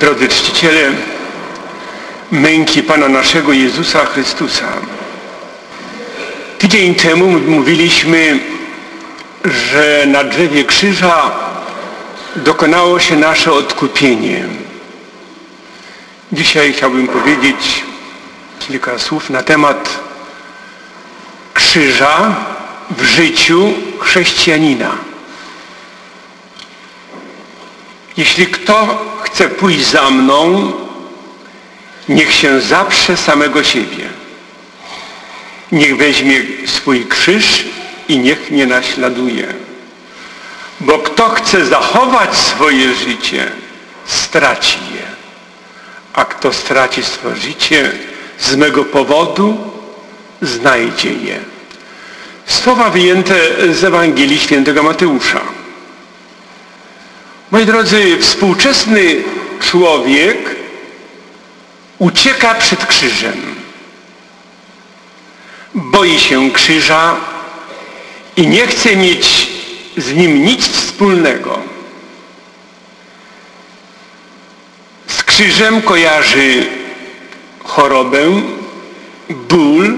drodzy czciciele męki Pana naszego Jezusa Chrystusa. Tydzień temu mówiliśmy, że na drzewie krzyża dokonało się nasze odkupienie. Dzisiaj chciałbym powiedzieć kilka słów na temat krzyża w życiu chrześcijanina. Jeśli kto chce pójść za mną, niech się zaprze samego siebie. Niech weźmie swój krzyż i niech mnie naśladuje. Bo kto chce zachować swoje życie, straci je. A kto straci swoje życie z mego powodu, znajdzie je. Słowa wyjęte z Ewangelii Świętego Mateusza. Moi drodzy, współczesny człowiek ucieka przed krzyżem. Boi się krzyża i nie chce mieć z nim nic wspólnego. Z krzyżem kojarzy chorobę, ból,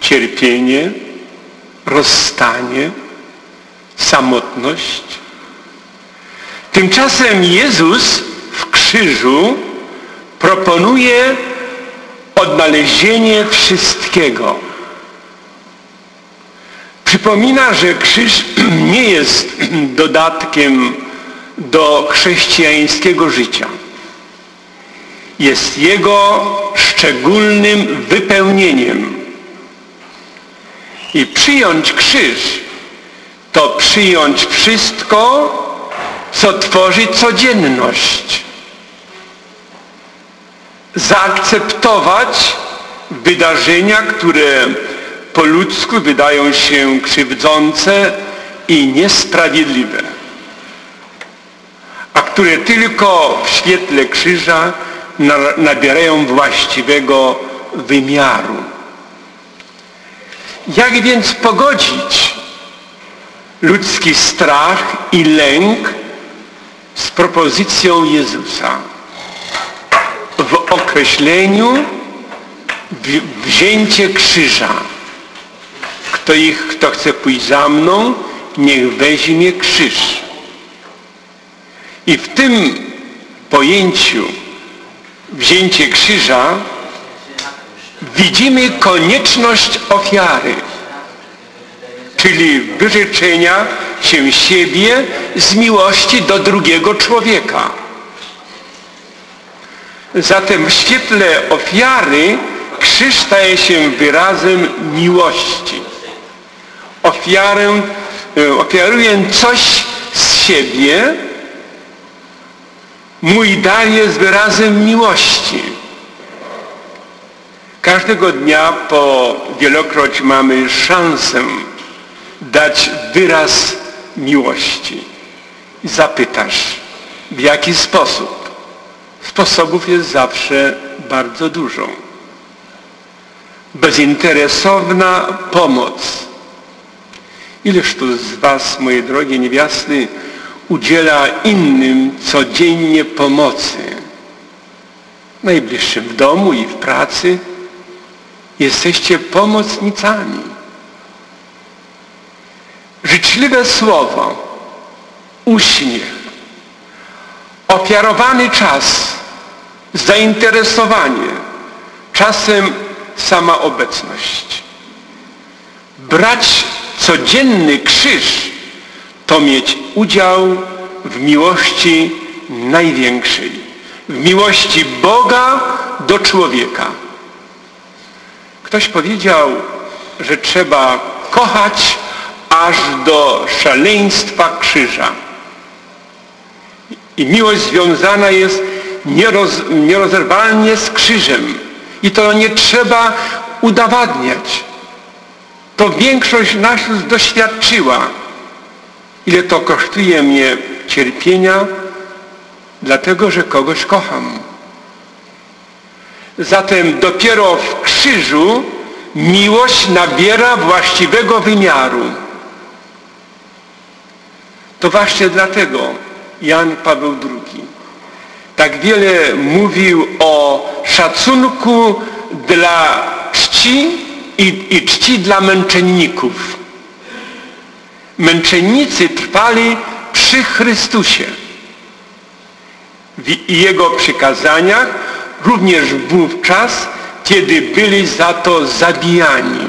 cierpienie, rozstanie, samotność. Tymczasem Jezus w krzyżu proponuje odnalezienie wszystkiego. Przypomina, że krzyż nie jest dodatkiem do chrześcijańskiego życia. Jest jego szczególnym wypełnieniem. I przyjąć krzyż to przyjąć wszystko, co tworzy codzienność. Zaakceptować wydarzenia, które po ludzku wydają się krzywdzące i niesprawiedliwe, a które tylko w świetle krzyża nabierają właściwego wymiaru. Jak więc pogodzić ludzki strach i lęk z propozycją Jezusa w określeniu wzięcie krzyża. Kto, ich, kto chce pójść za mną, niech weźmie krzyż. I w tym pojęciu wzięcie krzyża widzimy konieczność ofiary, czyli wyrzeczenia się siebie z miłości do drugiego człowieka. Zatem w świetle ofiary krzyż staje się wyrazem miłości. Ofiarę, e, ofiaruję coś z siebie, mój dar jest wyrazem miłości. Każdego dnia po wielokroć mamy szansę dać wyraz miłości. Zapytasz, w jaki sposób? Sposobów jest zawsze bardzo dużo. Bezinteresowna pomoc. Ileż tu z Was, moje drogie niewiasty, udziela innym codziennie pomocy. Najbliższym w domu i w pracy jesteście pomocnicami. Życzliwe słowo, uśmiech, ofiarowany czas, zainteresowanie, czasem sama obecność. Brać codzienny krzyż to mieć udział w miłości największej, w miłości Boga do człowieka. Ktoś powiedział, że trzeba kochać aż do szaleństwa krzyża. I miłość związana jest nieroz, nierozerwalnie z krzyżem. I to nie trzeba udowadniać. To większość nas już doświadczyła. Ile to kosztuje mnie cierpienia, dlatego że kogoś kocham. Zatem dopiero w krzyżu miłość nabiera właściwego wymiaru. To właśnie dlatego Jan Paweł II tak wiele mówił o szacunku dla czci i, i czci dla męczenników. Męczennicy trwali przy Chrystusie w Jego przykazaniach, również wówczas, kiedy byli za to zabijani.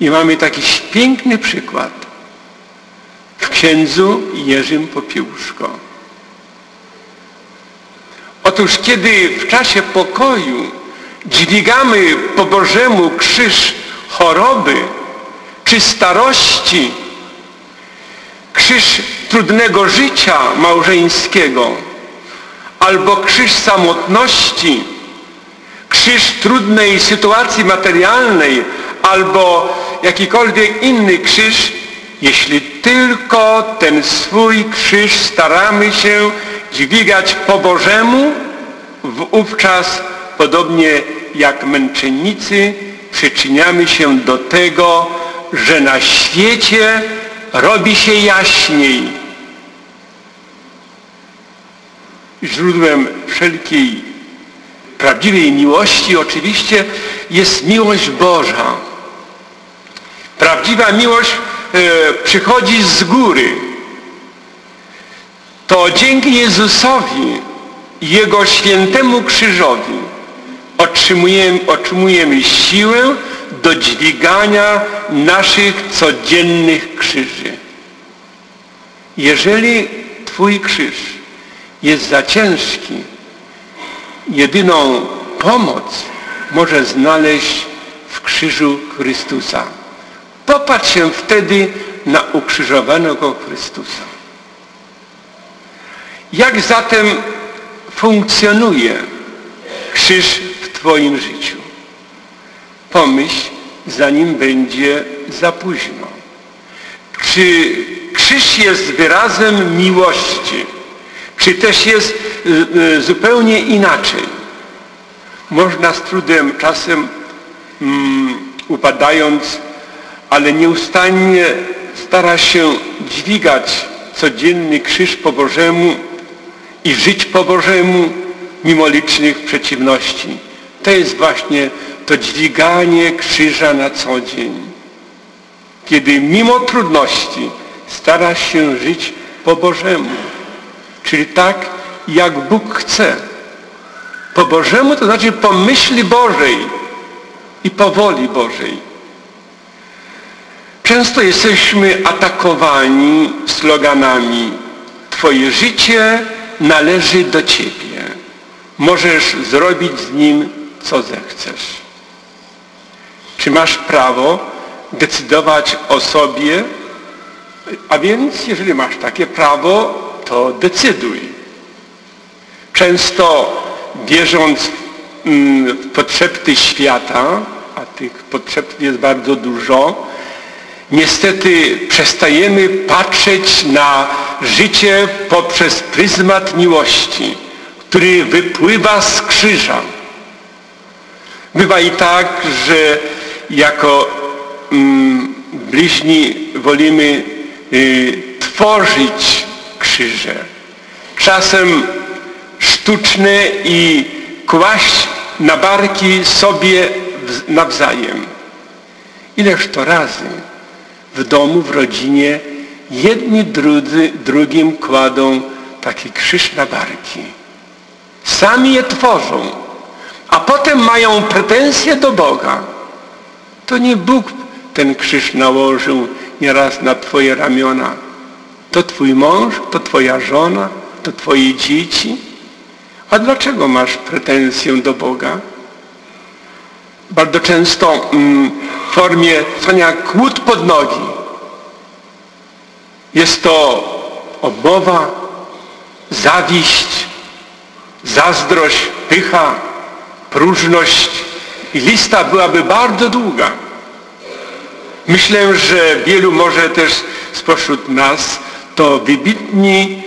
I mamy taki piękny przykład księdzu Jerzym Popiełuszko. Otóż kiedy w czasie pokoju dźwigamy po Bożemu krzyż choroby czy starości, krzyż trudnego życia małżeńskiego albo krzyż samotności, krzyż trudnej sytuacji materialnej albo jakikolwiek inny krzyż, jeśli tylko ten swój krzyż staramy się dźwigać po Bożemu, wówczas podobnie jak męczennicy przyczyniamy się do tego, że na świecie robi się jaśniej. Źródłem wszelkiej prawdziwej miłości oczywiście jest miłość Boża. Prawdziwa miłość przychodzi z góry. To dzięki Jezusowi i Jego świętemu krzyżowi otrzymujemy, otrzymujemy siłę do dźwigania naszych codziennych krzyży. Jeżeli Twój krzyż jest za ciężki, jedyną pomoc może znaleźć w krzyżu Chrystusa. Popatrz się wtedy na ukrzyżowanego Chrystusa. Jak zatem funkcjonuje krzyż w Twoim życiu? Pomyśl, zanim będzie za późno. Czy krzyż jest wyrazem miłości? Czy też jest y, y, zupełnie inaczej? Można z trudem czasem um, upadając, ale nieustannie stara się dźwigać codzienny krzyż po Bożemu i żyć po Bożemu mimo licznych przeciwności. To jest właśnie to dźwiganie krzyża na co dzień. Kiedy mimo trudności starasz się żyć po Bożemu. Czyli tak, jak Bóg chce. Po Bożemu to znaczy po myśli Bożej i po woli Bożej. Często jesteśmy atakowani sloganami Twoje życie należy do Ciebie. Możesz zrobić z nim, co zechcesz. Czy masz prawo decydować o sobie? A więc, jeżeli masz takie prawo, to decyduj. Często wierząc mm, w potrzeby świata, a tych potrzeb jest bardzo dużo, niestety przestajemy patrzeć na życie poprzez pryzmat miłości, który wypływa z krzyża. Bywa i tak, że jako mm, bliźni wolimy y, tworzyć krzyże. Czasem sztuczne i kłaść na barki sobie nawzajem. Ileż to razy w domu, w rodzinie jedni drudzy, drugim kładą taki krzyż na barki. Sami je tworzą, a potem mają pretensje do Boga. To nie Bóg ten krzyż nałożył nieraz na Twoje ramiona. To Twój mąż, to Twoja żona, to Twoje dzieci. A dlaczego masz pretensję do Boga? Bardzo często mm, w formie stania kłód pod nogi. Jest to obmowa, zawiść, zazdrość, pycha, próżność i lista byłaby bardzo długa. Myślę, że wielu może też spośród nas to wybitni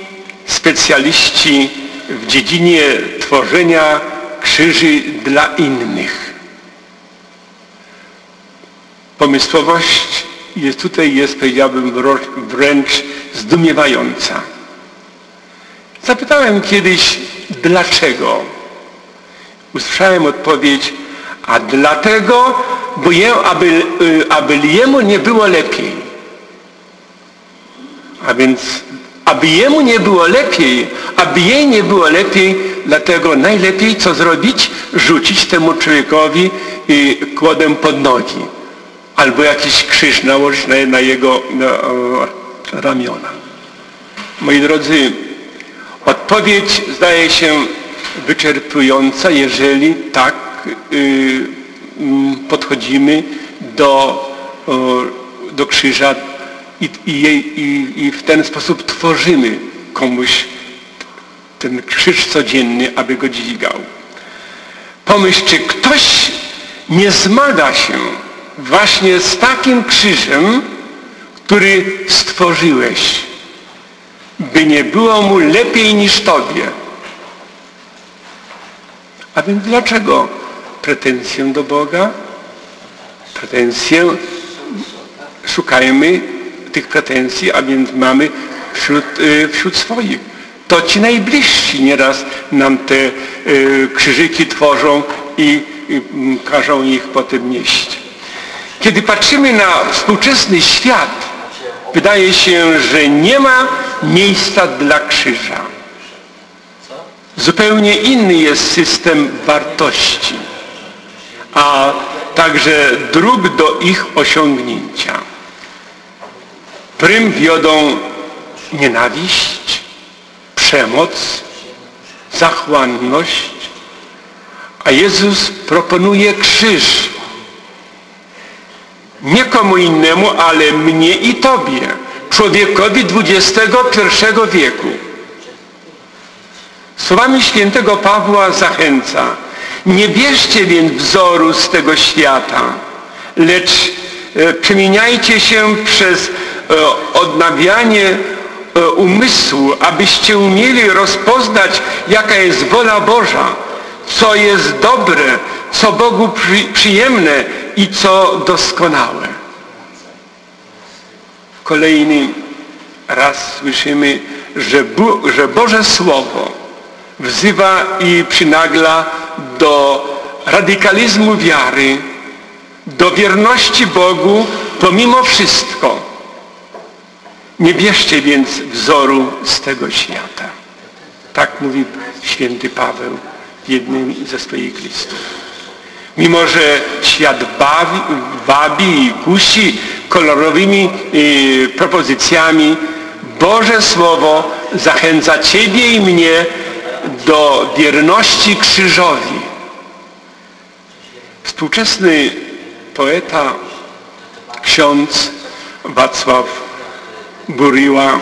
specjaliści w dziedzinie tworzenia krzyży dla innych. Pomysłowość jest tutaj jest, powiedziałbym, wręcz zdumiewająca. Zapytałem kiedyś dlaczego? Usłyszałem odpowiedź, a dlatego, bo je, aby, y, aby jemu nie było lepiej. A więc, aby jemu nie było lepiej, aby jej nie było lepiej, dlatego najlepiej co zrobić? Rzucić temu człowiekowi y, kłodem pod nogi. Albo jakiś krzyż nałożyć na, na jego na, o, ramiona. Moi drodzy, odpowiedź zdaje się wyczerpująca, jeżeli tak y, mm, podchodzimy do, do krzyża i, i, i, i w ten sposób tworzymy komuś ten krzyż codzienny, aby go dźwigał. Pomyśl, czy ktoś nie zmaga się właśnie z takim krzyżem, który stworzyłeś, by nie było mu lepiej niż Tobie. A więc dlaczego pretensję do Boga? Pretensję, szukajmy tych pretensji, a więc mamy wśród, y, wśród swoich. To ci najbliżsi nieraz nam te y, krzyżyki tworzą i, i każą ich potem nieść. Kiedy patrzymy na współczesny świat, wydaje się, że nie ma miejsca dla krzyża. Zupełnie inny jest system wartości, a także dróg do ich osiągnięcia. Prym wiodą nienawiść, przemoc, zachłanność, a Jezus proponuje krzyż. Nie komu innemu, ale mnie i Tobie, człowiekowi XXI wieku. Słowami świętego Pawła zachęca. Nie bierzcie więc wzoru z tego świata, lecz e, przemieniajcie się przez e, odnawianie e, umysłu, abyście umieli rozpoznać, jaka jest wola Boża, co jest dobre, co Bogu przyjemne i co doskonałe. Kolejny raz słyszymy, że, Bo że Boże Słowo wzywa i przynagla do radykalizmu wiary, do wierności Bogu pomimo wszystko. Nie bierzcie więc wzoru z tego świata. Tak mówi święty Paweł w jednym ze swoich listów. Mimo, że świat bawi, bawi i kusi kolorowymi y, propozycjami, Boże Słowo zachęca Ciebie i mnie do wierności krzyżowi. Współczesny poeta, ksiądz Wacław Buryła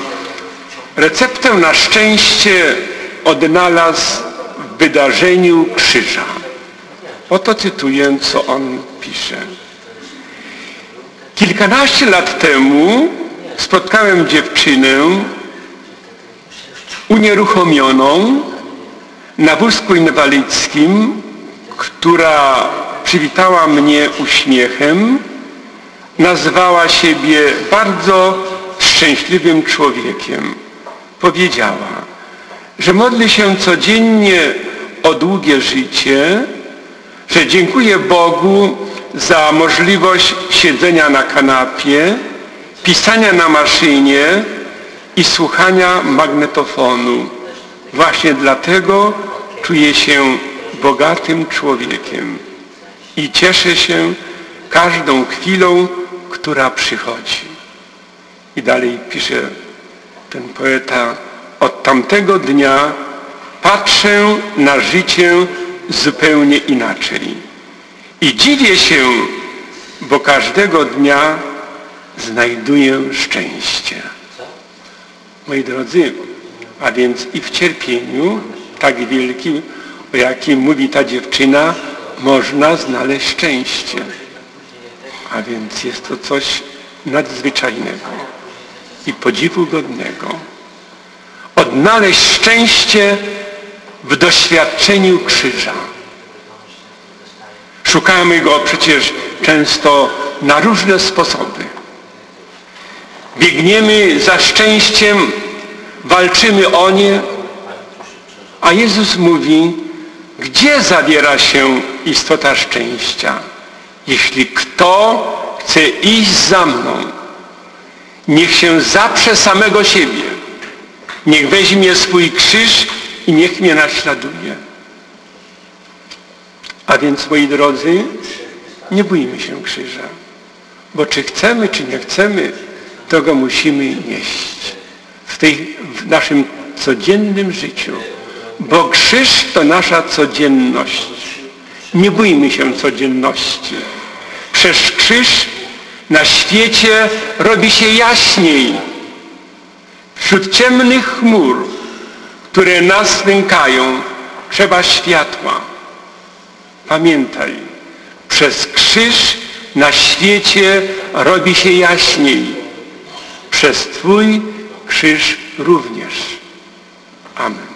receptę na szczęście odnalazł w wydarzeniu krzyża. Oto cytuję, co on pisze. Kilkanaście lat temu spotkałem dziewczynę unieruchomioną na wózku inwalidzkim, która przywitała mnie uśmiechem, nazwała siebie bardzo szczęśliwym człowiekiem. Powiedziała, że modli się codziennie o długie życie, że dziękuję Bogu za możliwość siedzenia na kanapie, pisania na maszynie i słuchania magnetofonu. Właśnie dlatego czuję się bogatym człowiekiem i cieszę się każdą chwilą, która przychodzi. I dalej pisze ten poeta, od tamtego dnia patrzę na życie zupełnie inaczej. I dziwię się, bo każdego dnia znajduję szczęście. Moi drodzy, a więc i w cierpieniu tak wielkim, o jakim mówi ta dziewczyna, można znaleźć szczęście. A więc jest to coś nadzwyczajnego i podziwu godnego. Odnaleźć szczęście w doświadczeniu krzyża. Szukamy go przecież często na różne sposoby. Biegniemy za szczęściem, walczymy o nie, A Jezus mówi, gdzie zawiera się istota szczęścia? Jeśli kto chce iść za mną, niech się zaprze samego siebie. Niech weźmie swój krzyż i niech mnie naśladuje. A więc, moi drodzy, nie bójmy się krzyża. Bo czy chcemy, czy nie chcemy, to go musimy nieść w, tej, w naszym codziennym życiu. Bo krzyż to nasza codzienność. Nie bójmy się codzienności. Przez krzyż na świecie robi się jaśniej. Wśród ciemnych chmur, które nas nękają, trzeba światła. Pamiętaj, przez krzyż na świecie robi się jaśniej. Przez Twój krzyż również. Amen.